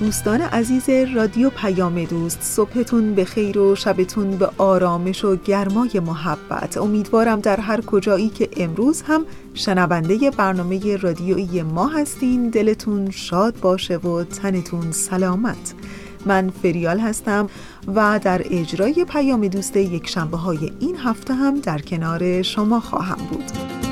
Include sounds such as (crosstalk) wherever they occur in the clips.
دوستان عزیز رادیو پیام دوست صبحتون به خیر و شبتون به آرامش و گرمای محبت. امیدوارم در هر کجایی که امروز هم شنونده برنامه رادیویی ما هستین. دلتون شاد باشه و تنتون سلامت. من فریال هستم و در اجرای پیام دوست یک شنبه های این هفته هم در کنار شما خواهم بود.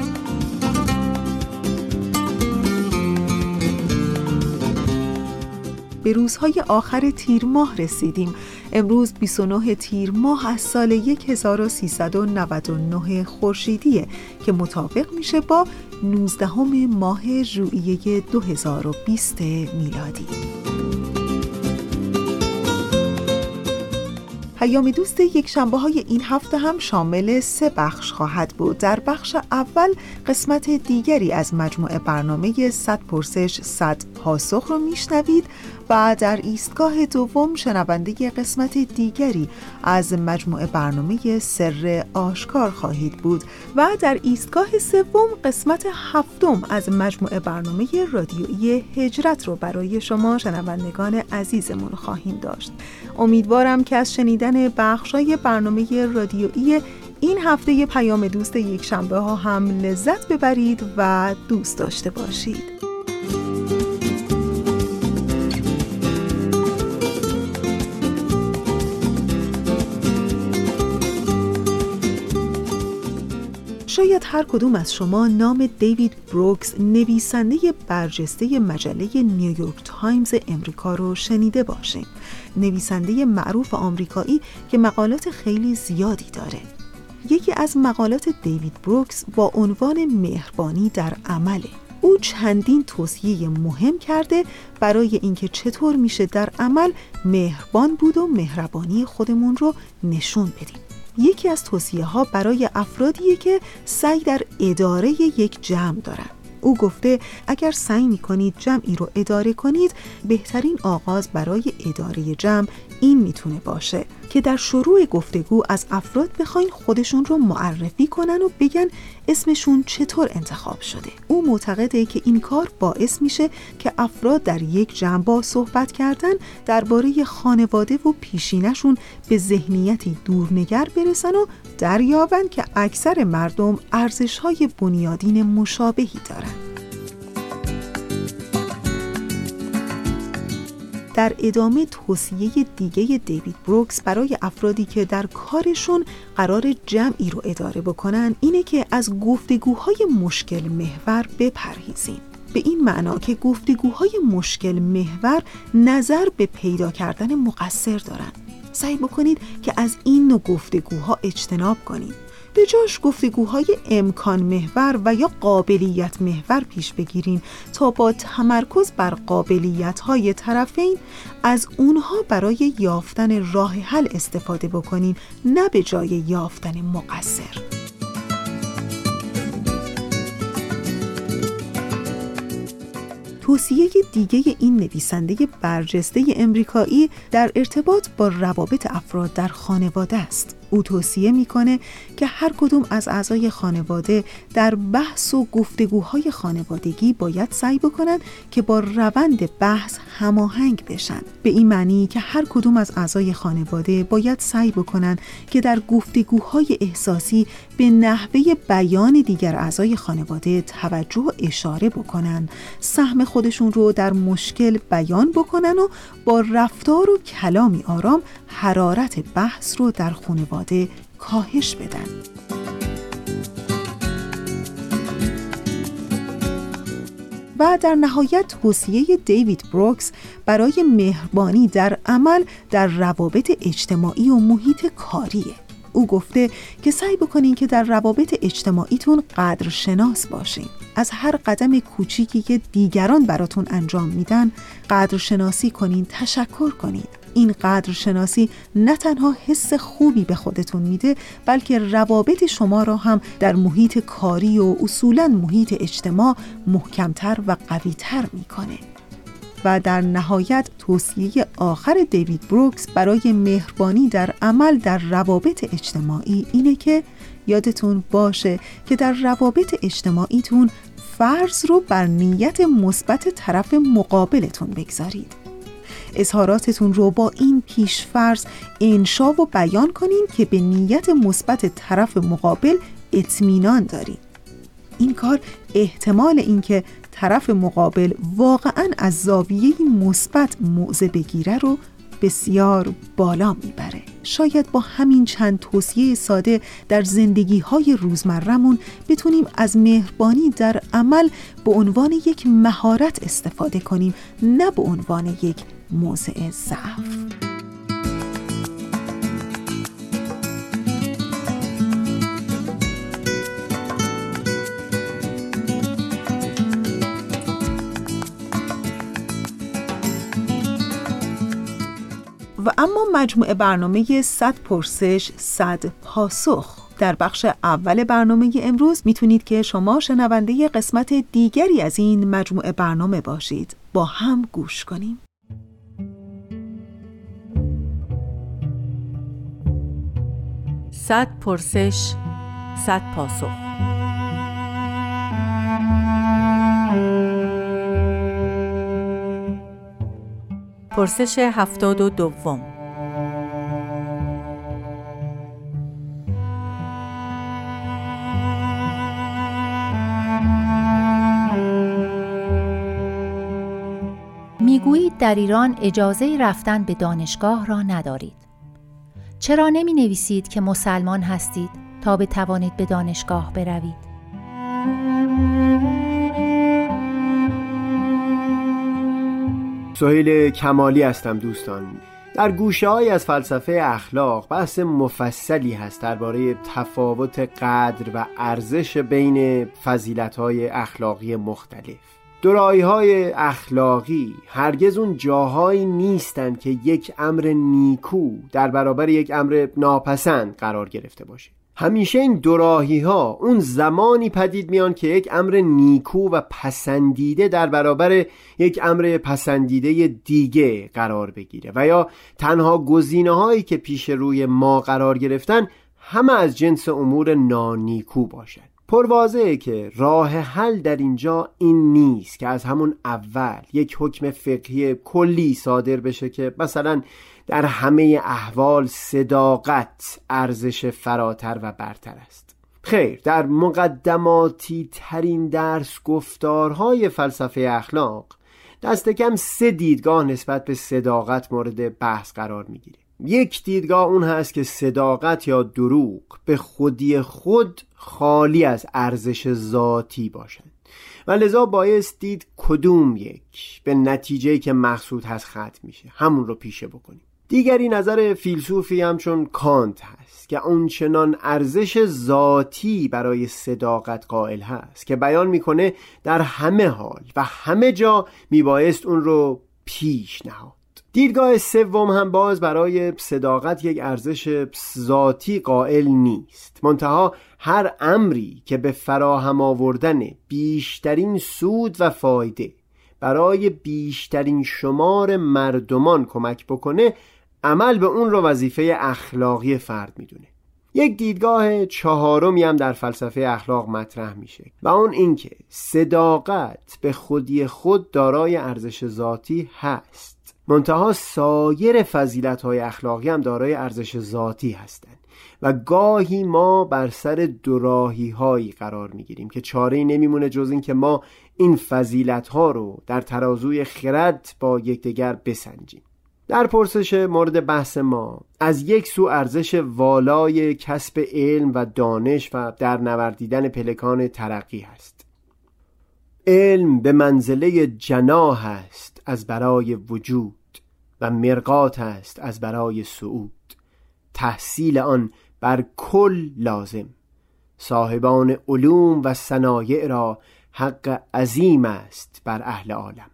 به روزهای آخر تیر ماه رسیدیم. امروز 29 تیر ماه از سال 1399 خورشیدیه که مطابق میشه با 19 ماه ژوئیه 2020 میلادی. پیام دوست یک شنبه های این هفته هم شامل سه بخش خواهد بود. در بخش اول قسمت دیگری از مجموعه برنامه 100 پرسش 100 پاسخ رو میشنوید. و در ایستگاه دوم شنونده قسمت دیگری از مجموعه برنامه سر آشکار خواهید بود و در ایستگاه سوم قسمت هفتم از مجموعه برنامه رادیویی هجرت رو برای شما شنوندگان عزیزمون خواهیم داشت. امیدوارم که از شنیدن بخشای برنامه رادیویی این هفته پیام دوست یک شنبه ها هم لذت ببرید و دوست داشته باشید. شاید هر کدوم از شما نام دیوید بروکس نویسنده برجسته مجله نیویورک تایمز امریکا رو شنیده باشیم نویسنده معروف آمریکایی که مقالات خیلی زیادی داره. یکی از مقالات دیوید بروکس با عنوان مهربانی در عمله. او چندین توصیه مهم کرده برای اینکه چطور میشه در عمل مهربان بود و مهربانی خودمون رو نشون بدیم. یکی از توصیه ها برای افرادیه که سعی در اداره یک جمع دارن. او گفته اگر سعی می کنید جمعی رو اداره کنید بهترین آغاز برای اداره جمع این می‌تونه باشه که در شروع گفتگو از افراد بخواین خودشون رو معرفی کنن و بگن اسمشون چطور انتخاب شده. او معتقده که این کار باعث میشه که افراد در یک جمع با صحبت کردن درباره خانواده و پیشینشون به ذهنیتی دورنگر برسن و دریابن که اکثر مردم ارزشهای بنیادین مشابهی دارن در ادامه توصیه دیگه دیوید بروکس برای افرادی که در کارشون قرار جمعی رو اداره بکنن اینه که از گفتگوهای مشکل محور بپرهیزیم. به این معنا که گفتگوهای مشکل محور نظر به پیدا کردن مقصر دارن. سعی بکنید که از این نوع گفتگوها اجتناب کنید. به جاش گفتگوهای امکان محور و یا قابلیت محور پیش بگیرین تا با تمرکز بر قابلیت های طرفین از اونها برای یافتن راه حل استفاده بکنین نه به جای یافتن مقصر. توصیه دیگه این نویسنده برجسته امریکایی در ارتباط با روابط افراد در خانواده است. او توصیه می‌کنه که هر کدوم از اعضای خانواده در بحث و گفتگوهای خانوادگی باید سعی بکنن که با روند بحث هماهنگ بشن. به این معنی که هر کدوم از اعضای خانواده باید سعی بکنن که در گفتگوهای احساسی به نحوه بیان دیگر اعضای خانواده توجه و اشاره بکنن. سهم خودشون رو در مشکل بیان بکنن و با رفتار و کلامی آرام حرارت بحث رو در خانواده کاهش بدن. و در نهایت توصیه دیوید بروکس برای مهربانی در عمل در روابط اجتماعی و محیط کاریه. او گفته که سعی بکنین که در روابط اجتماعیتون قدرشناس باشین. از هر قدم کوچیکی که دیگران براتون انجام میدن قدرشناسی کنین تشکر کنین. این قدرشناسی نه تنها حس خوبی به خودتون میده بلکه روابط شما را هم در محیط کاری و اصولا محیط اجتماع محکمتر و قویتر می‌کنه. و در نهایت توصیه آخر دیوید بروکس برای مهربانی در عمل در روابط اجتماعی اینه که یادتون باشه که در روابط اجتماعیتون فرض رو بر نیت مثبت طرف مقابلتون بگذارید. اظهاراتتون رو با این پیشفرض انشا و بیان کنین که به نیت مثبت طرف مقابل اطمینان دارید این کار احتمال اینکه طرف مقابل واقعا از زاویه مثبت موضع بگیره رو بسیار بالا می‌بره. شاید با همین چند توصیه ساده در زندگی های روزمرمون بتونیم از مهربانی در عمل به عنوان یک مهارت استفاده کنیم نه به عنوان یک موضع ضعف. و اما مجموعه برنامه 100 پرسش 100 پاسخ. در بخش اول برنامه امروز می‌تونید که شما شنونده قسمت دیگری از این مجموعه برنامه باشید. با هم گوش کنیم. صد پرسش صد پاسخ پرسش هفتاد و دوم می‌گویید در ایران اجازه رفتن به دانشگاه را ندارید. چرا نمی نویسید که مسلمان هستید تا بتوانید به دانشگاه بروید؟ سهیل کمالی هستم دوستان در گوشه های از فلسفه اخلاق بحث مفصلی هست درباره تفاوت قدر و ارزش بین فضیلت های اخلاقی مختلف دورایی های اخلاقی هرگز اون جاهایی نیستند که یک امر نیکو در برابر یک امر ناپسند قرار گرفته باشه. همیشه این دوراهی ها اون زمانی پدید میان که یک امر نیکو و پسندیده در برابر یک امر پسندیده دیگه قرار بگیره و یا تنها گزینه هایی که پیش روی ما قرار گرفتن همه از جنس امور نانیکو باشد پروازه که راه حل در اینجا این نیست که از همون اول یک حکم فقهی کلی صادر بشه که مثلا در همه احوال صداقت ارزش فراتر و برتر است. خیر در مقدماتی ترین درس گفتارهای فلسفه اخلاق دست کم سه دیدگاه نسبت به صداقت مورد بحث قرار می‌گیره. یک دیدگاه اون هست که صداقت یا دروغ به خودی خود خالی از ارزش ذاتی باشند و لذا باعث دید کدوم یک به نتیجه که مقصود هست ختم میشه. همون رو پیشه بکنیم. دیگری نظر فیلسوفی همچون کانت هست که اونچنان ارزش ذاتی برای صداقت قائل هست که بیان می‌کنه در همه حال و همه جا میبایست اون رو پیش نهاد. دیدگاه سوم هم باز برای صداقت یک ارزش ذاتی قائل نیست. منتها هر امری که به فراهم آوردن بیشترین سود و فایده برای بیشترین شمار مردمان کمک بکنه عمل به اون رو وظیفه اخلاقی فرد می‌دونه. یک دیدگاه چهارمی هم در فلسفه اخلاق مطرح میشه و اون اینکه صداقت به خودی خود دارای ارزش ذاتی هست. منتها سایر فضیلت های اخلاقی هم دارای ارزش ذاتی هستند و گاهی ما بر سر دوراهی هایی قرار می‌گیریم که چاره نمیمونه جز این که ما این فضیلت ها رو در ترازوی خرد با یکدیگر بسنجیم. در پرسش مورد بحث ما از یک سو ارزش والای کسب علم و دانش و در نوردیدن پلکان ترقی هست. علم به منزله جناح است از برای وجود و مرقات است از برای صعود. تحصیل آن بر کل لازم. صاحبان علوم و صنایع را حق عظیم است بر اهل عالم.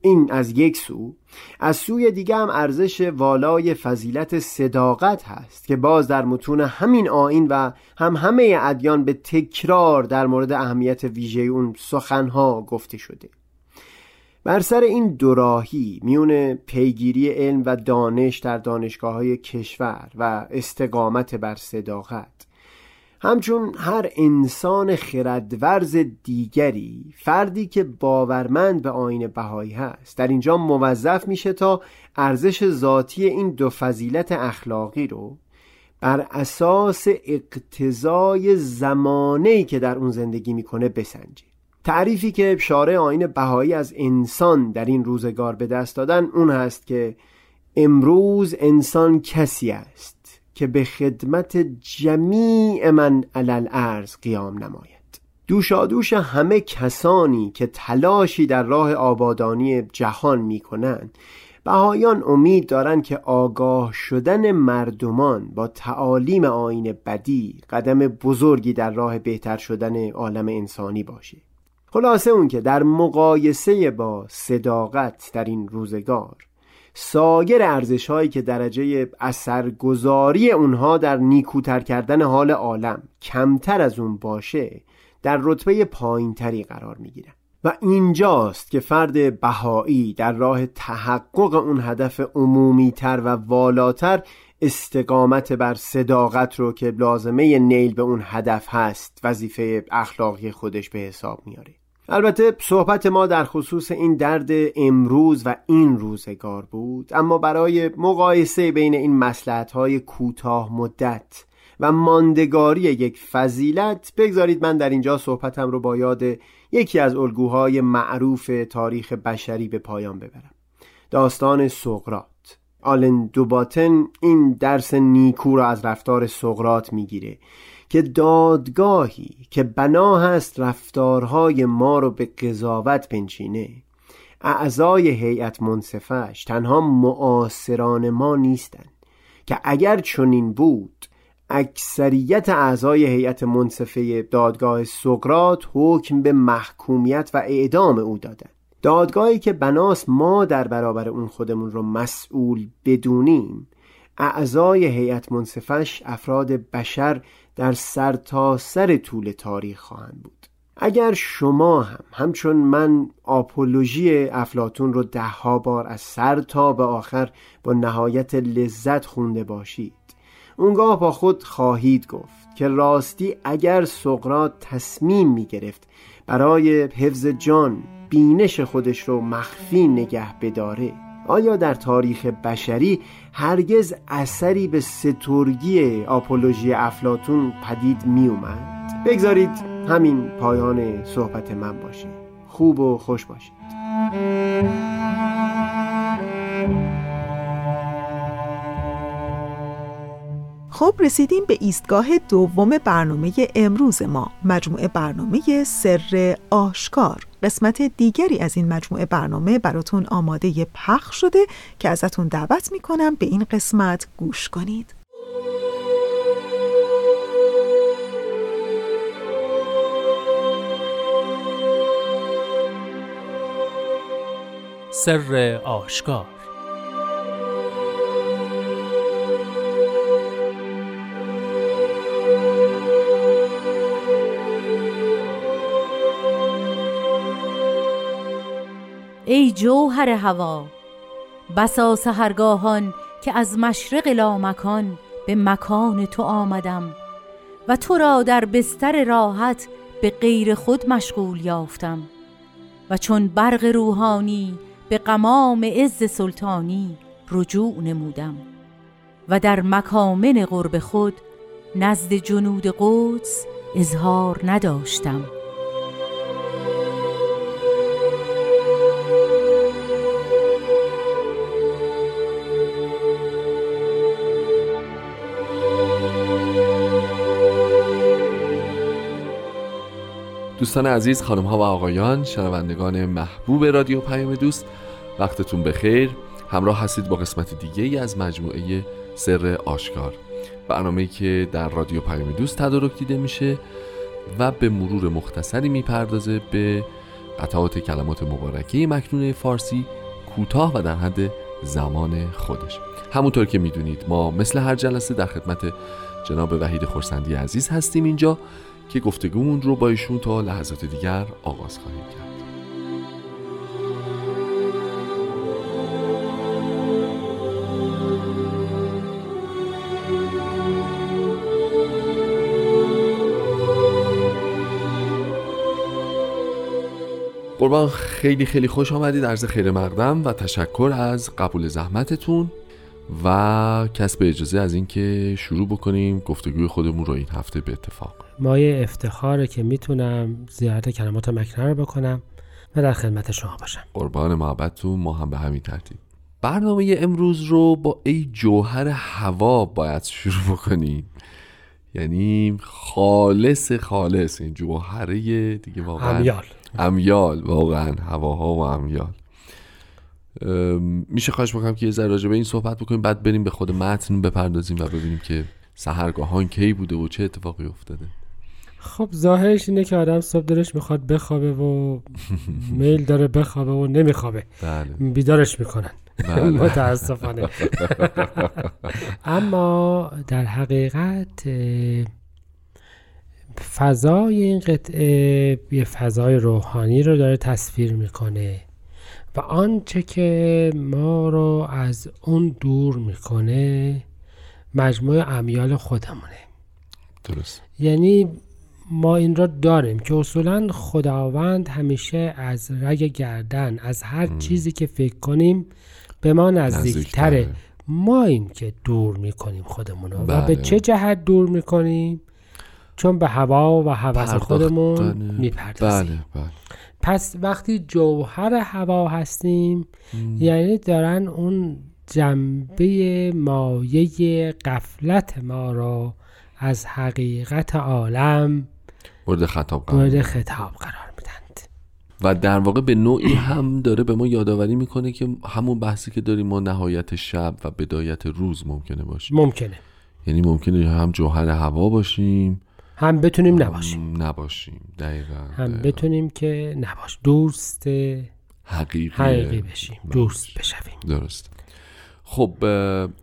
این از یک سو. از سوی دیگه هم ارزش والای فضیلت صداقت هست که باز در متون همین آین و هم همه ادیان به تکرار در مورد اهمیت ویژه اون سخنها گفته شده. بر سر این دوراهی میون پیگیری علم و دانش در دانشگاه های کشور و استقامت بر صداقت. همچون هر انسان خردورز دیگری فردی که باورمند به آین بهایی هست. در اینجا موظف میشه تا ارزش ذاتی این دو فضیلت اخلاقی رو بر اساس اقتضای زمانهی که در اون زندگی می‌کنه بسنجه. تعریفی که شارع آین بهایی از انسان در این روزگار به دست دادن اون هست که امروز انسان کسی است که به خدمت جمیع من علل ارز قیام نماید. دوشادوش همه کسانی که تلاشی در راه آبادانی جهان می کنند بهایان امید دارند که آگاه شدن مردمان با تعالیم آین بدی قدم بزرگی در راه بهتر شدن عالم انسانی باشه. خلاصه اون که در مقایسه با صداقت در این روزگار سایر ارزش هایی که درجه اثرگذاری اونها در نیکوتر کردن حال عالم کمتر از اون باشه در رتبه پایینتری قرار می‌گیرن. و اینجاست که فرد بهایی در راه تحقق اون هدف عمومی تر و والاتر استقامت بر صداقت رو که لازمه نیل به اون هدف هست وظیفه اخلاقی خودش به حساب میاره. البته صحبت ما در خصوص این درد امروز و این روزگار بود اما برای مقایسه بین این مسلحت های کوتاه مدت و ماندگاری یک فضیلت بگذارید من در اینجا صحبتم رو با یاد یکی از الگوهای معروف تاریخ بشری به پایان ببرم. داستان سقرات آلن دوباتن این درس نیکو را از رفتار سقرات می‌گیره. که دادگاهی که بنا هست رفتارهای ما رو به قضاوت بنشینه. اعضای هیئت منصفش تنها معاصران ما نیستند که اگر چنین بود اکثریت اعضای هیئت منصفه دادگاه سقرات حکم به محکومیت و اعدام او دادند دادگاهی که بناس ما در برابر اون خودمون رو مسئول بدونیم اعضای هیئت منصفش افراد بشر در سرتاسر سر طول تاریخ خواهند بود. اگر شما هم همچون من آپولوژی افلاتون رو دهها بار از سر تا به آخر با نهایت لذت خونده باشید اونگاه با خود خواهید گفت که راستی اگر سقرات تصمیم می گرفت برای حفظ جان بینش خودش رو مخفی نگه بداره آیا در تاریخ بشری هرگز اثری به سترگی آپولوژی افلاتون پدید می اومد؟ بگذارید همین پایان صحبت من باشه خوب و خوش باشید خب رسیدیم به ایستگاه دوم برنامه امروز ما مجموعه برنامه سر آشکار. قسمت دیگری از این مجموعه برنامه براتون آماده پخش شده که ازتون دعوت می‌کنم به این قسمت گوش کنید. سر آشکار ای جوهر هوا. بسا سهرگاهان که از مشرق لامکان به مکان تو آمدم و تو را در بستر راحت به غیر خود مشغول یافتم و چون برق روحانی به قمام عز سلطانی رجوع نمودم و در مکامن قرب خود نزد جنود قدس اظهار نداشتم. دوستان عزیز خانم ها و آقایان شنوندگان محبوب رادیو پیام دوست وقتتون بخیر. همراه هستید با قسمت دیگه ای از مجموعه سر آشکار. برنامه‌ای که در رادیو پیام دوست تدارک دیده میشه و به مرور مختصری می‌پردازه به قطعات کلمات مبارکه مکنونه فارسی کوتاه و در حد زمان خودش. همونطور که می‌دونید ما مثل هر جلسه در خدمت جناب وحید خورسندی عزیز هستیم اینجا. که گفتگومون رو با ایشون تا لحظات دیگر آغاز خواهیم کرد. قربان خیلی خیلی خوش آمدید عرض خیر مقدم و تشکر از قبول زحمتتون. و کسب اجازه از اینکه شروع بکنیم گفتگوی خودمون رو این هفته به اتفاق. مایه افتخاره که می‌تونم زیارت کلمات مکنه رو بکنم و در خدمت شما باشم. قربان محبتتون ما هم به همین ترتیب. برنامه امروز رو با ای جوهر هوا باید شروع بکنیم. یعنی خالص خالص این جوهره دیگه واقعا امیال. امیال واقعا هواها و امیال. میشه خواهش بکنم که یه ذره راجع به این صحبت بکنیم بعد بریم به خود متن بپردازیم و ببینیم که سهرگاهان کی بوده و چه اتفاقی افتاده. خب ظاهرش اینه که آدم صبح دلش می‌خواد بخوابه و (laughs) میل داره بخوابه و نمیخوابه. بله. بیدارش می‌کنن. بله. (laughs) متاسفانه. (laughs) اما در حقیقت فضای این قطعه یه فضای روحانی رو داره تصویر می‌کنه. و آنچه که ما رو از اون دور می‌کنه مجموع امیال خودمونه. درست. یعنی ما این را داریم که اصولا خداوند همیشه از رگ گردن از هر چیزی که فکر کنیم به ما نزدیکتره. ما این که دور می‌کنیم خودمون رو و بله. به چه جهت دور می‌کنیم؟ چون به هوا و هوس خودمون می‌پردازیم. بله بله. پس وقتی جوهر هوا هستیم یعنی دارن اون جنبه مایه قفلت ما رو از حقیقت عالم مورد خطاب قرار مورد خطاب قرار میدند و در واقع به نوعی هم داره به ما یادآوری می‌کنه که همون بحثی که داریم ما نهایت شب و بدایت روز ممکنه باشیم ممکنه. یعنی ممکنه هم جوهر هوا باشیم هم بتونیم نباشیم. نباشیم دقیقا, هم دقیقاً. بتونیم که نباش. دوست حقیقی حقیقی بشیم. بله. دوست بشویم. درست. خب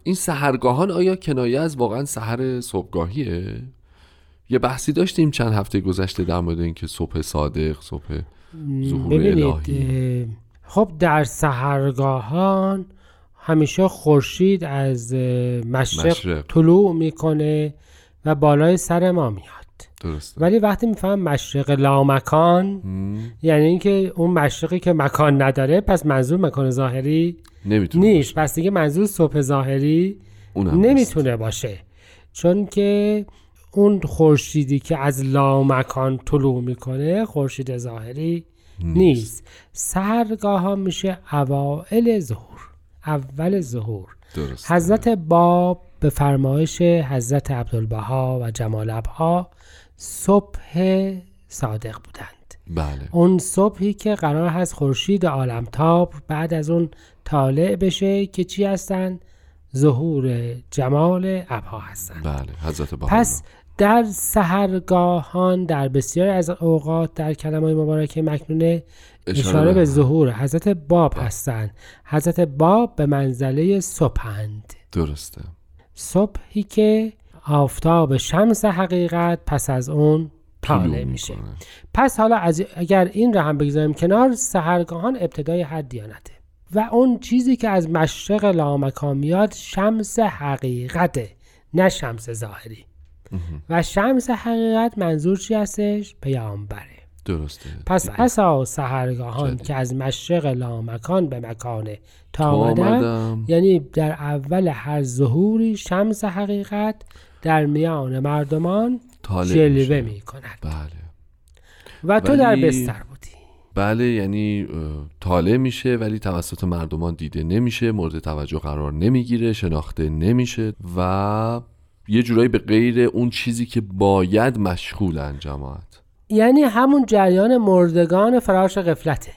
این سهرگاهان آیا کنایه از واقعا سحر صبحگاهیه؟ یه بحثی داشتیم چند هفته گذشته در مورد اینکه صبح صادق صبح ظهور الهی. خب در سهرگاهان همیشه خورشید از مشرق, مشرق. طلوع می‌کنه و بالای سر ما میاد. درسته. ولی وقتی میفهم مشرق لامکان مم، یعنی اینکه اون مشرقی که مکان نداره پس منظور مکان ظاهری نمی‌تونه نیست. پس دیگه منظور صبح ظاهری نیست. نمی‌تونه باشه. چون که اون خورشیدی که از لامکان طلوع می‌کنه خورشید ظاهری نیست. سهرگاه ها میشه اوائل ظهور. اول ظهور. درست حضرت باب به فرمایش حضرت عبدالبها و جمال ابها صبح صادق بودند. بله. اون صبحی که قرار هست خورشید عالمتاب بعد از اون طالع بشه که چی هستن؟ ظهور جمال ابها هستن بله حضرت بها پس در سهرگاهان در بسیاری از اوقات در کلمه مبارکه مکنونه اشاره به ظهور حضرت باب هستند. حضرت باب به منزله صبحند. درسته. صبحی که آفتاب شمس حقیقت پس از اون طالع طلوع میشه. پس حالا از اگر این را هم بگذاریم کنار سهرگاهان ابتدای هر دیانته و اون چیزی که از مشرق لامکان میاد شمس حقیقته نه شمس ظاهری. و شمس حقیقت منظور چی هستش؟ پیامبره. درسته. پس پسا سهرگاهان جدید. که از مشرق لامکان به مکان تا آمدم یعنی در اول هر ظهوری شمس حقیقت در میان مردمان جلوه. می کند بله. و تو در ولی- بستر بودی. بله یعنی طالع میشه ولی توسط مردمان دیده نمیشه مورد توجه قرار نمی‌گیره شناخته نمیشه و یه جورایی به غیر اون چیزی که باید مشغولن جماعت یعنی همون جریان مردگان فراش قفلته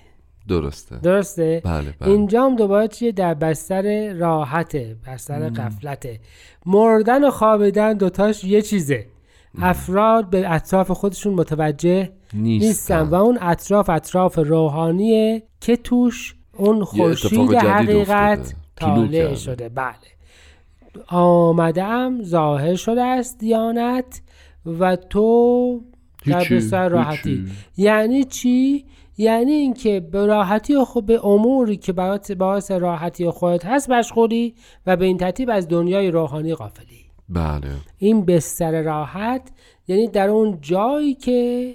درسته. درسته؟ بله بله. اینجا هم دوباره چیه؟ در بستر راحته بستر قفلته مردن و خوابیدن دوتاش یه چیزه. افراد به اطراف خودشون متوجه نیستن. نیستن و اون اطراف اطراف روحانیه که توش اون خورشید حقیقت طالع. شده. بله. آمدم ظاهر شده است دیانت و تو در بستر راحتی. هیچی. یعنی چی؟ یعنی اینکه به راحتی خب به اموری که برات باعث راحتی خودت هست مشغولی و به این ترتیب از دنیای روحانی غافلی. بله. این بستر راحت یعنی در اون جایی که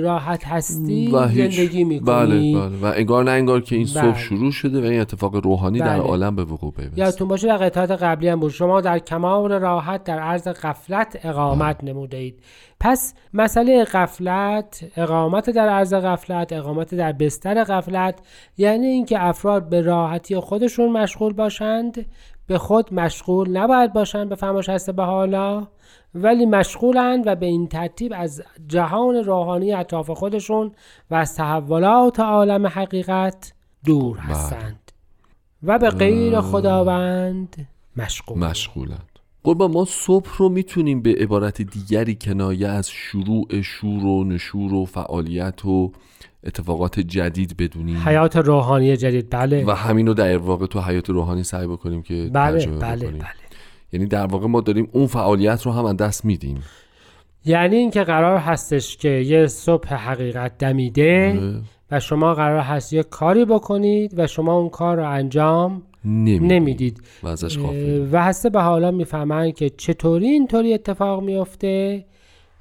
راحت هستی و زندگی می‌کنی. بله بله. و انگار نه انگار که این بله. صبح شروع شده و این اتفاق روحانی در بله. عالم به وقوع پیوسته. یادتون باشه در قطعات قبلی هم بود. شما در کمال راحت در عرض قفلت اقامت نموده اید پس مسئله قفلت اقامت در عرض قفلت اقامت در بستر قفلت یعنی اینکه افراد به راحتی خودشون مشغول باشند به خود مشغول نباید باشند به فرمایش هست به حالا ولی مشغولند و به این ترتیب از جهان روحانی اطراف خودشون و از تحولات عالم حقیقت دور هستند و به غیر خداوند مشغول. مشغولند. قربان ما صبح رو می‌تونیم به عبارت دیگری کنایه از شروع شور و نشور و فعالیت و اتفاقات جدید بدونیم. حیات روحانی جدید بله. و همین رو در واقع تو حیات روحانی سعی بکنیم که بله ترجمه بله بکنیم. بله یعنی در واقع ما داریم اون فعالیت رو هم از دست میدیم. یعنی اینکه قرار هستش که یه صبح حقیقت دمیده و شما قرار هست یه کاری بکنید و شما اون کار رو انجام نمیدیم نمی‌دید. و ازش اه، غافلیم و هسته به حالا می‌فهمن که چطوری اینطوری اتفاق میفته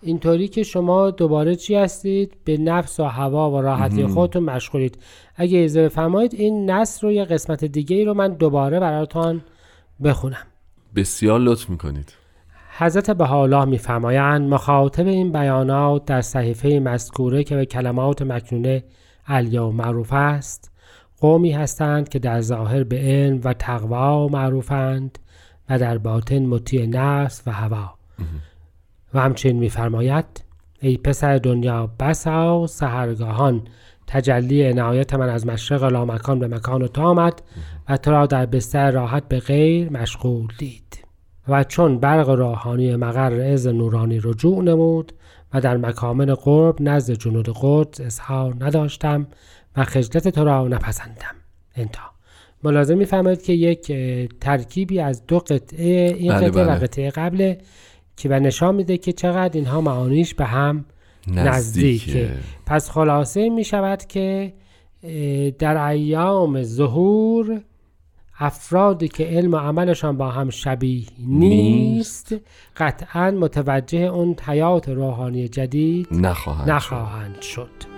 اینطوری که شما دوباره چی هستید؟ به نفس و هوا و راحتی خودتون مشغولید. اگه اجازه بفرمایید این نصر رو یه قسمت دیگه ای رو من دوباره براتون بخونم. بسیار لطف می‌کنید. حضرت بهاءالله میفرمایند مخاطب این بیانات در صحیفه مذکوره که به کلمات مکنونه علیا معروف است قومی هستند که در ظاهر به علم و تقوا معروفند و در باطن مطیع نفس و هوا. و همچنین میفرماید ای پسر دنیا بسا سهرگاهان تجلی عنایت من از مشرق لامکان به مکان تو آمد و تو را در بستر راحت به غیر مشغول دید. و چون برق روحانی مقر از نورانی رجوع نمود و در مکامن قرب نزد جنود قدس اظهار نداشتم و خجلت تو را نپسندم. انتا ملازم می‌فهمید که یک ترکیبی از دو قطعه این بله، قطعه و بله. قطعه قبل که و نشان میده که چقدر اینها معانیش به هم نزدیکه. پس خلاصه می شود که در ایام ظهور افرادی که علم و عملشان با هم شبیه نیست. قطعا متوجه اون حیات روحانی جدید نخواهند شد. نخواهند شد.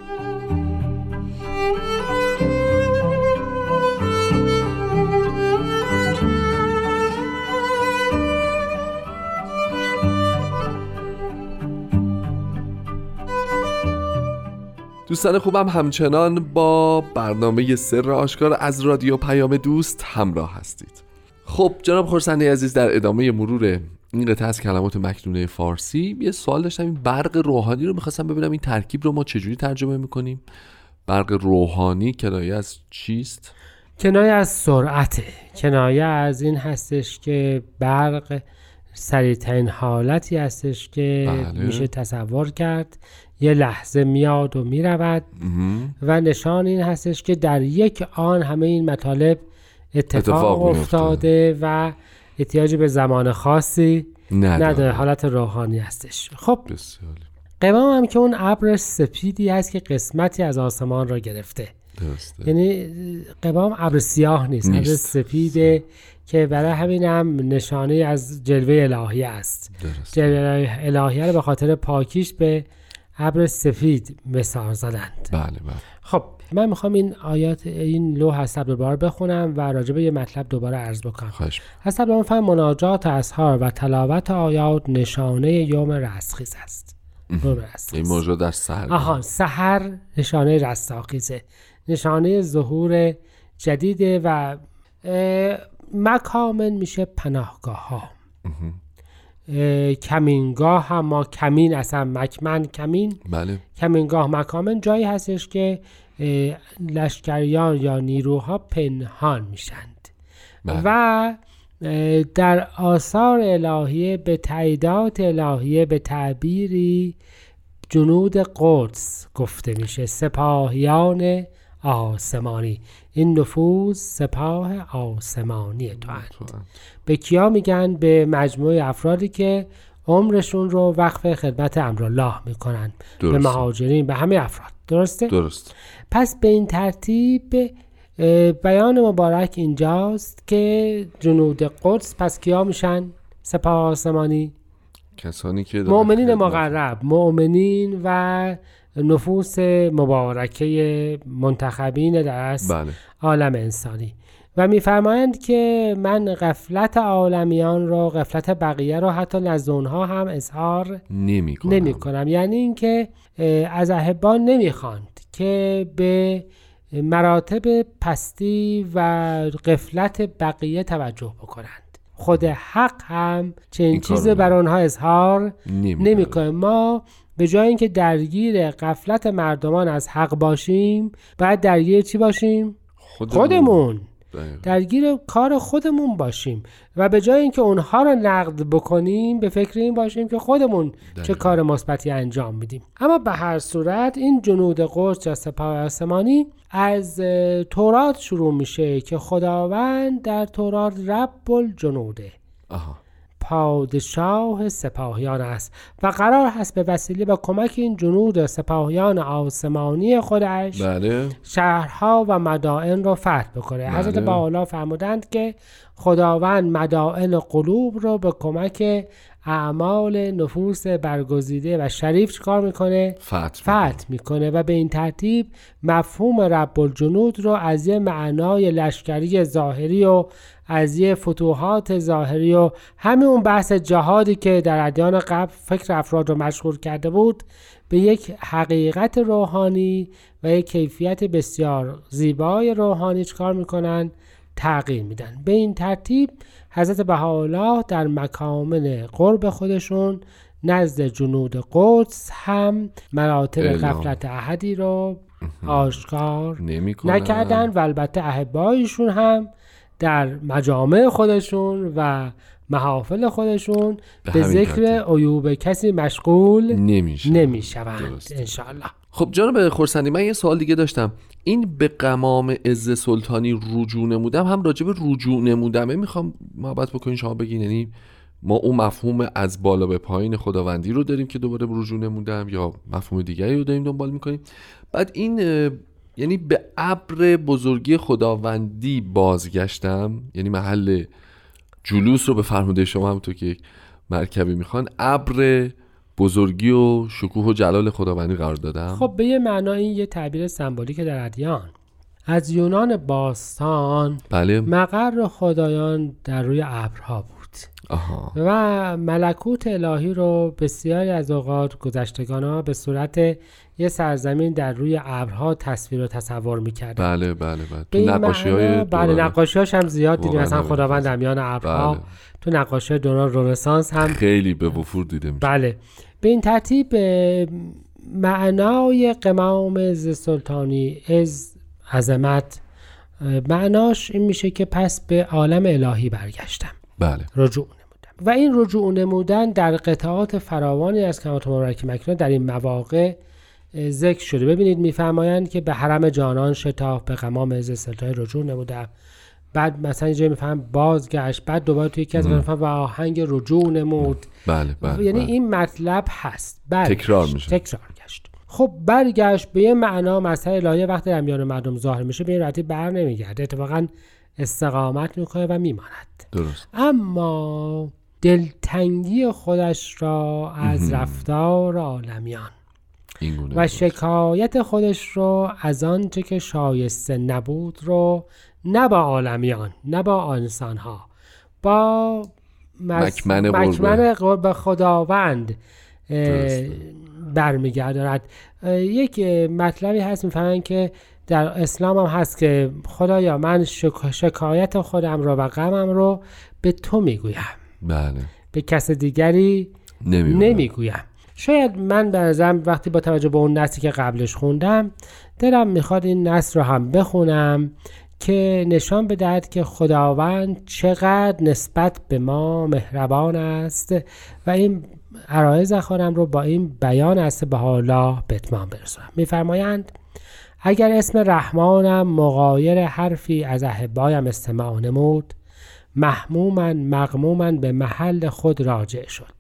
دوستان خوبم همچنان با برنامه سر آشکار از رادیو پیام دوست همراه هستید. خب جناب خورسنده عزیز در ادامه مرور این قطعه از کلمات مکنونه فارسی یه سوال داشتم. این برق روحانی رو می‌خواستم ببینم این ترکیب رو ما چجوری ترجمه می‌کنیم؟ برق روحانی کنایه از چیست؟ کنایه از سرعته. کنایه از این هستش که برق سریعترین حالتی هستش که بله. میشه تصور کرد یه لحظه میاد و می‌رود. و نشان این هستش که در یک آن همه این مطالب اتفاق, اتفاق. افتاده و احتیاجی به زمان خاصی نداره. نداره حالت روحانی هستش خب قوام هم که اون ابر سپیدی هست که قسمتی از آسمان را گرفته درسته یعنی قوام ابر سیاه نیست ابر نیست. که برای همین هم نشانه از جلوه الهی است. جلوه الهیه رو به خاطر پاکیش به ابر سفید مثال زدند. بله بله. خب من می‌خوام این آیات این لوح از صبر بار بخونم و راجع به یه مطلب دوباره عرض بکنم. خواهش. از صبر فهم مناجات اسحار و تلاوت آیات نشانه یوم رستخیز است. یوم این رستخیز موضوع در سر آها سحر نشانه رستاخیزه. نشانه ظهور جدیده و مکامن میشه پناهگاه ها کمینگاه هم ما کمین اصلا مکمن کمین. بله. کمینگاه مکامن جایی هستش که لشکریان یا نیروها پنهان میشند. بله. و در آثار الهیه به تعییدات الهیه به تعبیری جنود قدس گفته میشه. سپاهیان آسمانی. این نفوذ سپاه آسمانی تو هند به کیا میگن؟ به مجموعه افرادی که عمرشون رو وقف خدمت امرالله می‌کنن. به درسته. مهاجرین به همه افراد. درسته؟ درست پس به این ترتیب بیان مبارک اینجاست که جنود قدس پس کیا میشن؟ سپاه آسمانی. کسانی که مؤمنین مقرب. مؤمنین و نفوس مبارکه منتخبین در از بله. عالم انسانی. و میفرمایند که من غفلت عالمیان رو غفلت بقیه رو حتی نزد اونها هم اظهار نمی کنم. نمی کنم. یعنی اینکه از احبان نمی‌خواند که به مراتب پستی و غفلت بقیه توجه بکنند. خود حق هم چنین چیزی بر آنها اظهار نمی نمی ما به جای اینکه درگیر غفلت مردمان از حق باشیم باید درگیر چی باشیم؟ خودمون. دقیقاً. درگیر کار خودمون باشیم. و به جای اینکه اونها رو نقد بکنیم به فکر این باشیم که خودمون چه. کار مثبتی انجام میدیم. اما به هر صورت این جنود قدس یا سپاه آسمانی از تورات شروع میشه که خداوند در تورات رب الجنوده. آها. پادشاه سپاهیان است و قرار هست به وسیله و کمک این جنود سپاهیان آسمانی خودش بله شهرها و مدائن را فتح بکنه بله. حضرت بحالا فرمودند که خداوند مدائن قلوب رو به کمک اعمال نفوس برگزیده و شریف چکار می‌کنه؟ فتح فتح می‌کنه و به این ترتیب مفهوم رب الجنود رو از یه معنای لشکری ظاهری و از یه فتوحات ظاهری و همین اون بحث جهادی که در ادیان قبل فکر افراد رو مشغول کرده بود به یک حقیقت روحانی و یک کیفیت بسیار زیبای روحانی چکار می‌کنن تغییر میدن. به این ترتیب حضرت بهاءالله در مکامن قرب خودشون نزد جنود قدس هم مراتب. غفلت احدی رو آشکار نکردن و البته احبایشون هم در مجامع خودشون و محافل خودشون به ذکر. عیوب کسی مشغول نمیشه نمی‌شوند. انشاءالله. خب جناب خورسندی من یه سوال دیگه داشتم. این به قمام عز سلطانی رجوع نمودم هم راجع به رجوع نمودمه. می‌خوام محبت بکنین شما بگین. یعنی ما اون مفهوم از بالا به پایین خداوندی رو داریم که دوباره رجوع نمودم یا مفهوم دیگری رو داریم دنبال می‌کنیم. بعد این یعنی به ابر بزرگی خداوندی بازگشتم. یعنی محل جلوس رو به فرموده شما همونطور که یک مرکبی می‌خوان. ابر بزرگی و شکوه و جلال خداوندی قرار دادم. خب به یه معنا این یه تعبیر سمبولیک در ادیان از یونان باستان بله. مقر خدایان در روی ابرها بود. آها. و ملکوت الهی رو بسیاری از اوقات گذشتگان ها به صورت یه سرزمین در روی ابرها تصویر و تصور می‌کردن. بله بله بله. تو این نقاشی های بله نقاشی هم زیاد دیدیم مثلا. خداوند در میان ابرها بله. تو نقاشی دوران رنسانس هم خیلی به وفور دیده میشه. بله. به این ترتیب معنای قمام از سلطانی از عظمت معناش این میشه که پس به عالم الهی برگشتم. بله. رجوع نمودم و این رجوع نمودن در قطعات فراوانی از کلمات مبارک مکنون در این مواقع ذکر شده. ببینید میفرمایند که به حرم جانان شتاف به قمام از سلطانی رجوع نمودم بعد مثلا جایی میفهم بازگشت بعد دوباره توی یکی از و آهنگ رجوع نمود. بله بله یعنی بله. این مطلب هست. برگشت. تکرار میشه. تکرار گشت. خب برگشت به یه معنا مسئله الهی وقتی در میان مردم ظاهر میشه به این راحتی بر نمیگرده. اتفاقا استقامت می‌کنه و میماند. درست. اما دلتنگی خودش را از رفتار عالمیان و. شکایت خودش رو از آنچه که شایسته نبود رو نه با عالمیان نه با انسانها با مس- مکمن قرب خداوند. برمیگرداند. اه، یک مطلبی هست می‌فهمن که در اسلام هم هست که خدایا من شک- شکایت خودم رو و غمم رو به تو می‌گویم. بله. به کس دیگری نمی‌گویم. شاید من به نظرم وقتی با توجه به اون نسلی که قبلش خوندم دلم می‌خواد این نسل رو هم بخونم که نشان بدهد که خداوند چقدر نسبت به ما مهربان است و این عرایز خانم رو با این بیان است به حالا به اتمام برسونم. میفرمایند؟ اگر اسم رحمانم مقایر حرفی از احبایم استماع نمود محمومن مغمومن به محل خود راجع شد.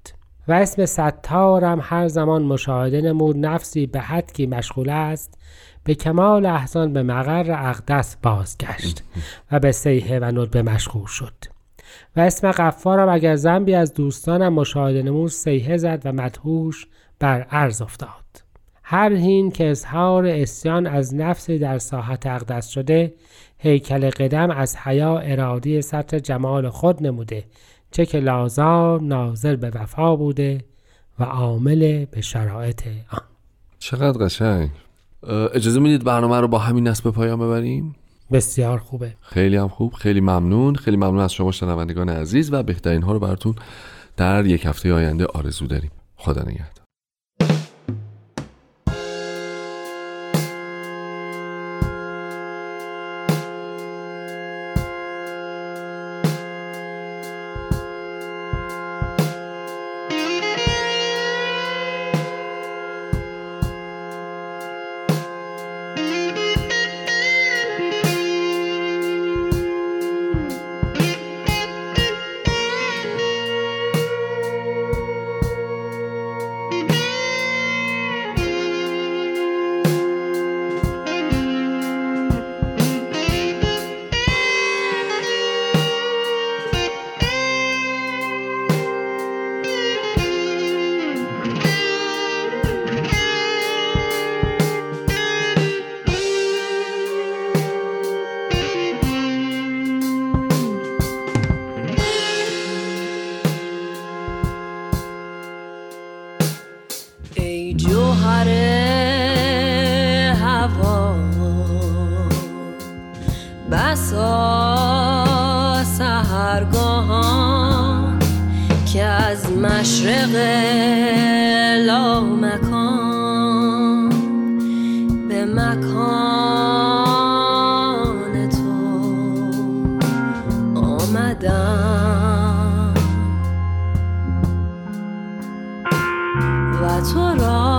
و اسم ستارم هر زمان مشاهده نمود نفسی به حدکی مشغول است به کمال احسان به مقر اقدس بازگشت (laughs) و به سیحه و ندبه مشغول شد. و اسم غفارم اگر زنبی از دوستانم مشاهده نمود سیحه زد و مدهوش بر عرض افتاد. هر هین که اظهار اسیان از نفسی در ساحت اقدس شده هیکل قدم از حیا ارادی سطر جمال خود نموده چه که لازار ناظر به وفا بوده و عامل به شرایط آن. چقدر قشنگ. اجازه می‌دید برنامه رو با همین نصب پایان ببریم؟ بسیار خوبه. خیلی هم خوب خیلی ممنون. خیلی ممنون از شما شنوندگان عزیز و بهترین ها رو براتون در یک هفته آینده آرزو داریم. خدا نگهدار. خبرگاهان که از مشرق لا مکان به مکان تو آمدم. و تو را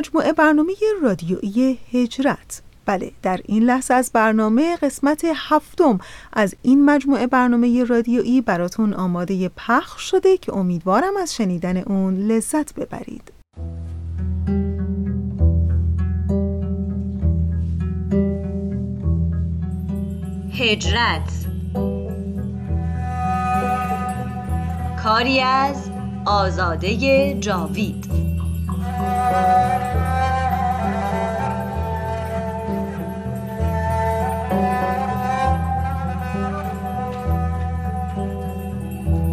مجموعه برنامه رادیویی هجرت. بله در این لحظه از برنامه قسمت هفتم از این مجموعه برنامه رادیویی براتون آماده پخش شده که امیدوارم از شنیدن اون لذت ببرید. هجرت. کاری از آزاده جاوید.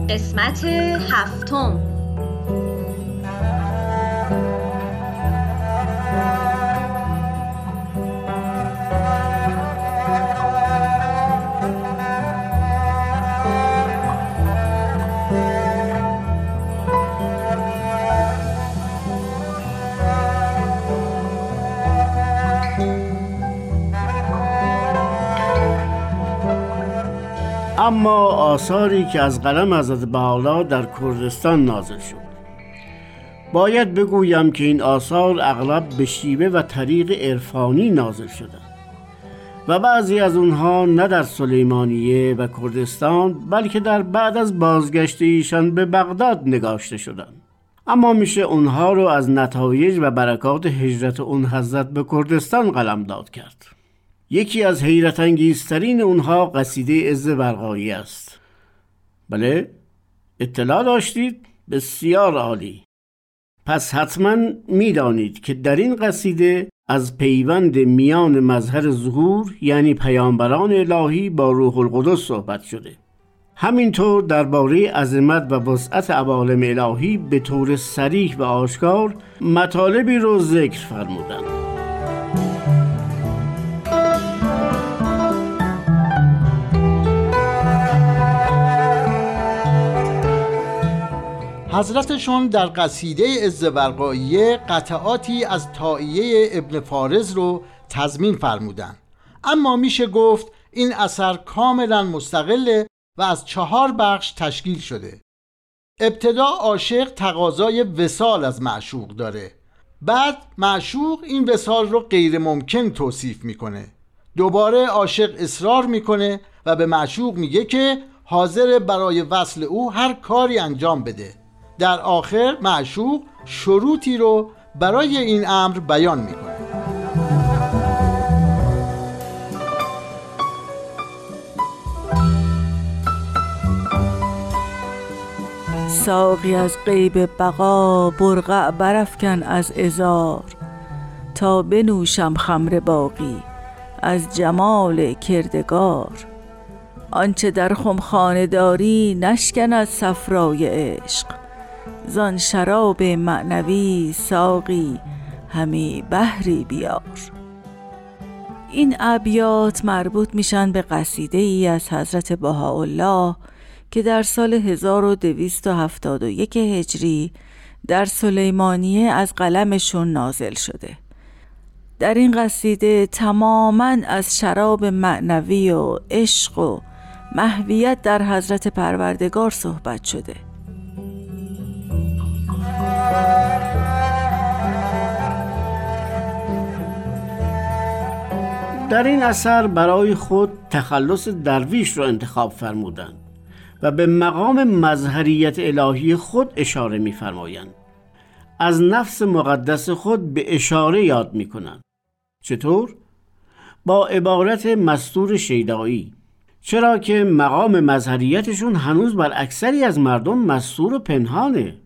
قسمت هفتم. اما آثاری که از قلم حضرت بحالا در کردستان نازل شد. باید بگویم که این آثار اغلب به شیوه و طریق عرفانی نازل شده و بعضی از اونها نه در سلیمانیه و کردستان بلکه در بعد از بازگشت ایشان به بغداد نگاشته شدند. اما میشه اونها رو از نتایج و برکات هجرت اون حضرت به کردستان قلم داد کرد. یکی از حیرت انگیزترین اونها قصیده عز برقایی است. بله اطلاع داشتید؟ بسیار عالی. پس حتما می‌دانید که در این قصیده از پیوند میان مظهر ظهور یعنی پیامبران الهی با روح القدس صحبت شده. همینطور درباره عظمت و وسعت عوالم الهی به طور سریح و آشکار مطالبی رو ذکر فرمودند. حضرتشون در قصیده ازدورقاییه قطعاتی از تائیه ابن فارز رو تضمین فرمودن اما میشه گفت این اثر کاملا مستقله و از چهار بخش تشکیل شده. ابتدا عاشق تقاضای وسال از معشوق داره. بعد معشوق این وسال رو غیر ممکن توصیف می‌کنه. دوباره عاشق اصرار می‌کنه و به معشوق میگه که حاضر برای وصل او هر کاری انجام بده. در آخر معشوق شروطی رو برای این امر بیان می‌کنه. ساقی از غیب بقا برقع برفکن از ازار تا بنوشم خمر باقی از جمال کردگار. آنچه در خمخانه داری نشکن از صفرای عشق زان شراب معنوی ساقی همی بهری بیار. این ابیات مربوط میشن به قصیده ای از حضرت بهاءالله که در سال 1271 هجری در سلیمانیه از قلمشون نازل شده. در این قصیده تماما از شراب معنوی و عشق و محویت در حضرت پروردگار صحبت شده. در این اثر برای خود تخلص درویش را انتخاب فرمودند و به مقام مظهریت الهی خود اشاره می‌فرمایند. از نفس مقدس خود به اشاره یاد می‌کنند. چطور؟ با عبارت مستور شیدایی. چرا که مقام مظهریتشون هنوز بر اکثری از مردم مستور و پنهانه.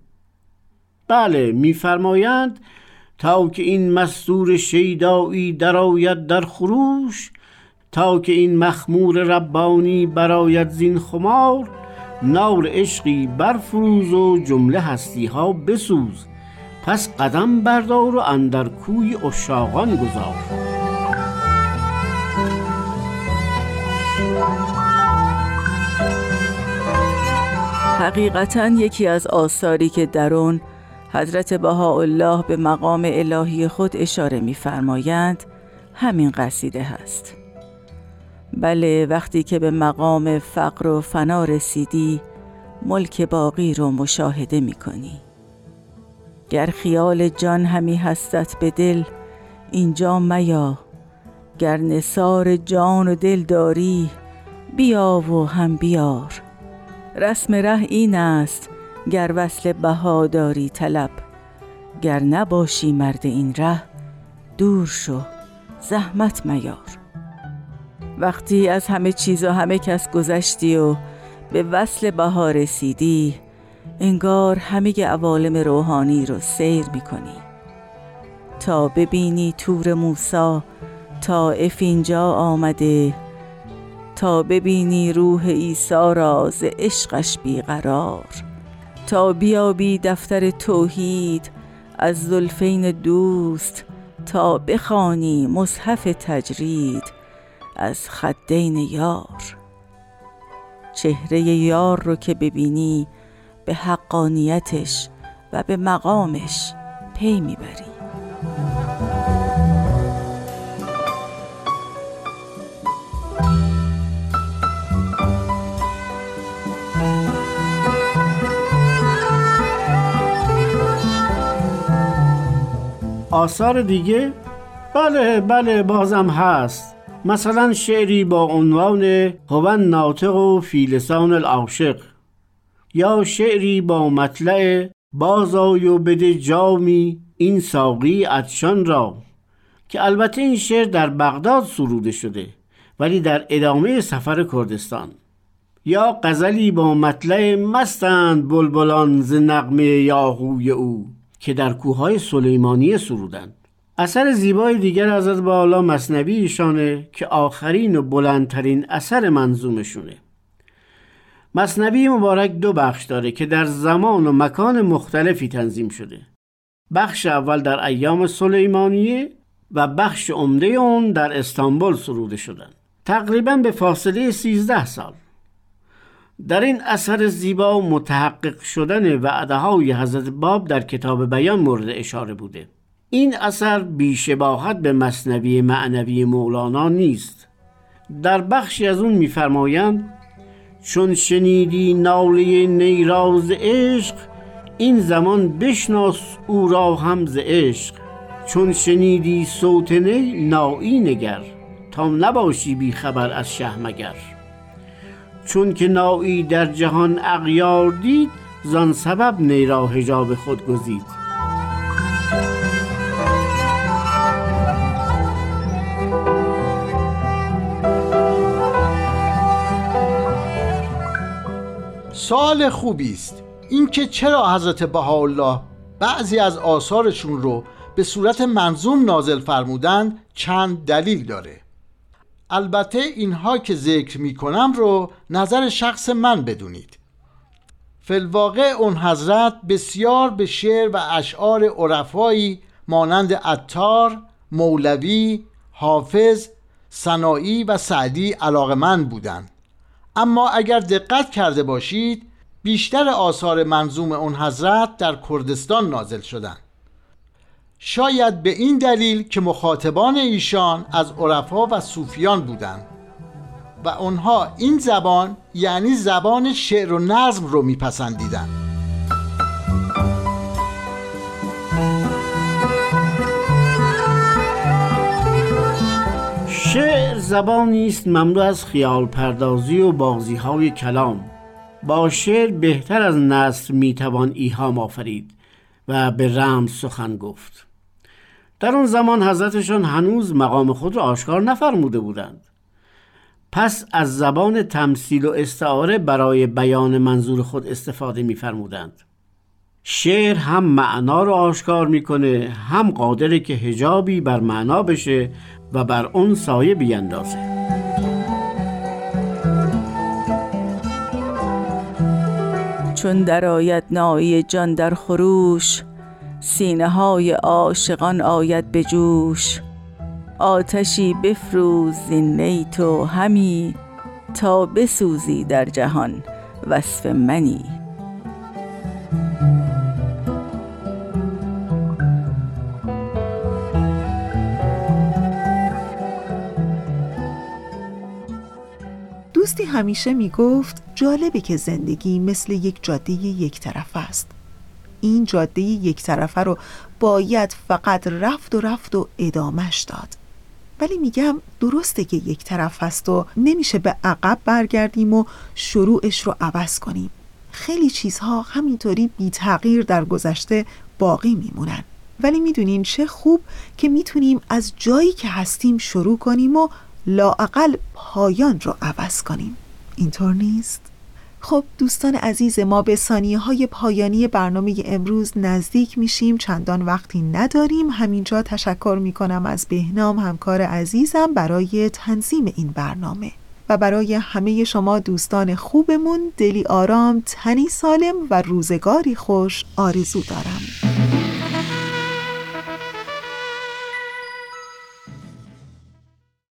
بله میفرمایند تا که این مستور شیدایی درآید در خروش تا که این مخمور ربانی براید زین خمار نار عشقی برفروز و جمله هستی ها بسوز. پس قدم بردار و اندر کوی اشاقان گذار. حقیقتا یکی از آثاری که درون حضرت بهاءالله به مقام الهی خود اشاره می‌فرمایند همین قصیده هست. بله وقتی که به مقام فقر و فنا رسیدی ملک باقی رو مشاهده می‌کنی. گر خیال جان همی هستت به دل اینجا میا. گر نصار جان و دل داری بیا و هم بیار. رسم ره این است گر وصل بهاداری طلب گر نباشی مرد این ره دور شو زحمت میار. وقتی از همه چیز و همه کس گذشتی و به وصل بها رسیدی انگار همه عوالم روحانی رو سیر می‌کنی. تا ببینی تور موسا تا اینجا آمده تا ببینی روح عیسی را ز عشقش بیقرار. تا بیابی دفتر توحید از زلفین دوست تا بخوانی مصحف تجرید. از خدین یار چهره یار رو که ببینی به حقانیتش و به مقامش پی می‌بری. آثار دیگه؟ بله بله بازم هست. مثلا شعری با عنوان هون ناطق و فیلسان العاشق. یا شعری با مطلع بازای و بده جامی این ساقی ادشان را. که البته این شعر در بغداد سروده شده ولی در ادامه سفر کردستان. یا غزلی با مطلع مستند بلبلان ز نغمه یاهوی او. که در کوههای سلیمانیه سرودند اثر زیبای دیگر حضرت بالا مصنوی ایشانه که آخرین و بلندترین اثر منظومشونه. مصنوی مبارک دو بخش داره که در زمان و مکان مختلفی تنظیم شده. بخش اول در ایام سلیمانیه و بخش عمده اون در استانبول سروده شدن تقریبا به فاصله 13 سال. در این اثر زیبا متحقق شدن وعده های حضرت باب در کتاب بیان مورد اشاره بوده. این اثر بیشباهت به مصنوی معنوی مولانا نیست. در بخشی از اون میفرمایند چون شنیدی ناله نیراز عشق این زمان بشناس او را هم ز عشق. چون شنیدی صوت نی نایی نگر تا نباشی بی خبر از شه مگر. چون که نایی در جهان اغیار دید زان سبب نی را حجاب خود گزید. سال خوبی است اینکه چرا حضرت بهاءالله بعضی از آثارشون رو به صورت منظوم نازل فرمودند چند دلیل داره. البته اینها که ذکر می کنم رو نظر شخص من بدونید. فلواقع اون حضرت بسیار به شعر و اشعار عرفایی مانند عطار، مولوی، حافظ، سنایی و سعدی من بودند. اما اگر دقت کرده باشید بیشتر آثار منظوم اون حضرت در کردستان نازل شدند. شاید به این دلیل که مخاطبان ایشان از عرفا و صوفیان بودند. و آنها این زبان یعنی زبان شعر و نظم رو میپسندیدند. شعر زبانی است مملو از خیال پردازی و بازی های کلام. با شعر بهتر از نصر می‌توان ایهام آفرید و به رمز سخن گفت. در آن زمان حضرتشان هنوز مقام خود را آشکار نفرموده بودند. پس از زبان تمثیل و استعاره برای بیان منظور خود استفاده میفرمودند. شعر هم معنا رو آشکار می‌کنه هم قادره که هجابی بر معنا بشه و بر اون سایه بیندازه. چون در آید نایی جان در خروش سینه های عاشقان آید به جوش. آتشی بفروز زین تو همی تا بسوزی در جهان وصف منی. دوستی همیشه می‌گفت جالبه که زندگی مثل یک جاده یک طرف است. این جاده یک طرفه رو باید فقط رفت و رفت و ادامش داد. ولی میگم درسته که یک طرف هست و نمیشه به عقب برگردیم و شروعش رو عوض کنیم. خیلی چیزها همینطوری بی تغییر در گذشته باقی میمونن. ولی می‌دونین چه خوب که می‌تونیم از جایی که هستیم شروع کنیم و لاعقل پایان رو عوض کنیم. اینطور نیست؟ خب دوستان عزیز ما به ثانیه های پایانی برنامه امروز نزدیک میشیم. چندان وقتی نداریم همینجا تشکر می‌کنم از بهنام همکار عزیزم برای تنظیم این برنامه. و برای همه شما دوستان خوبمون دلی آرام تنی سالم و روزگاری خوش آرزو دارم.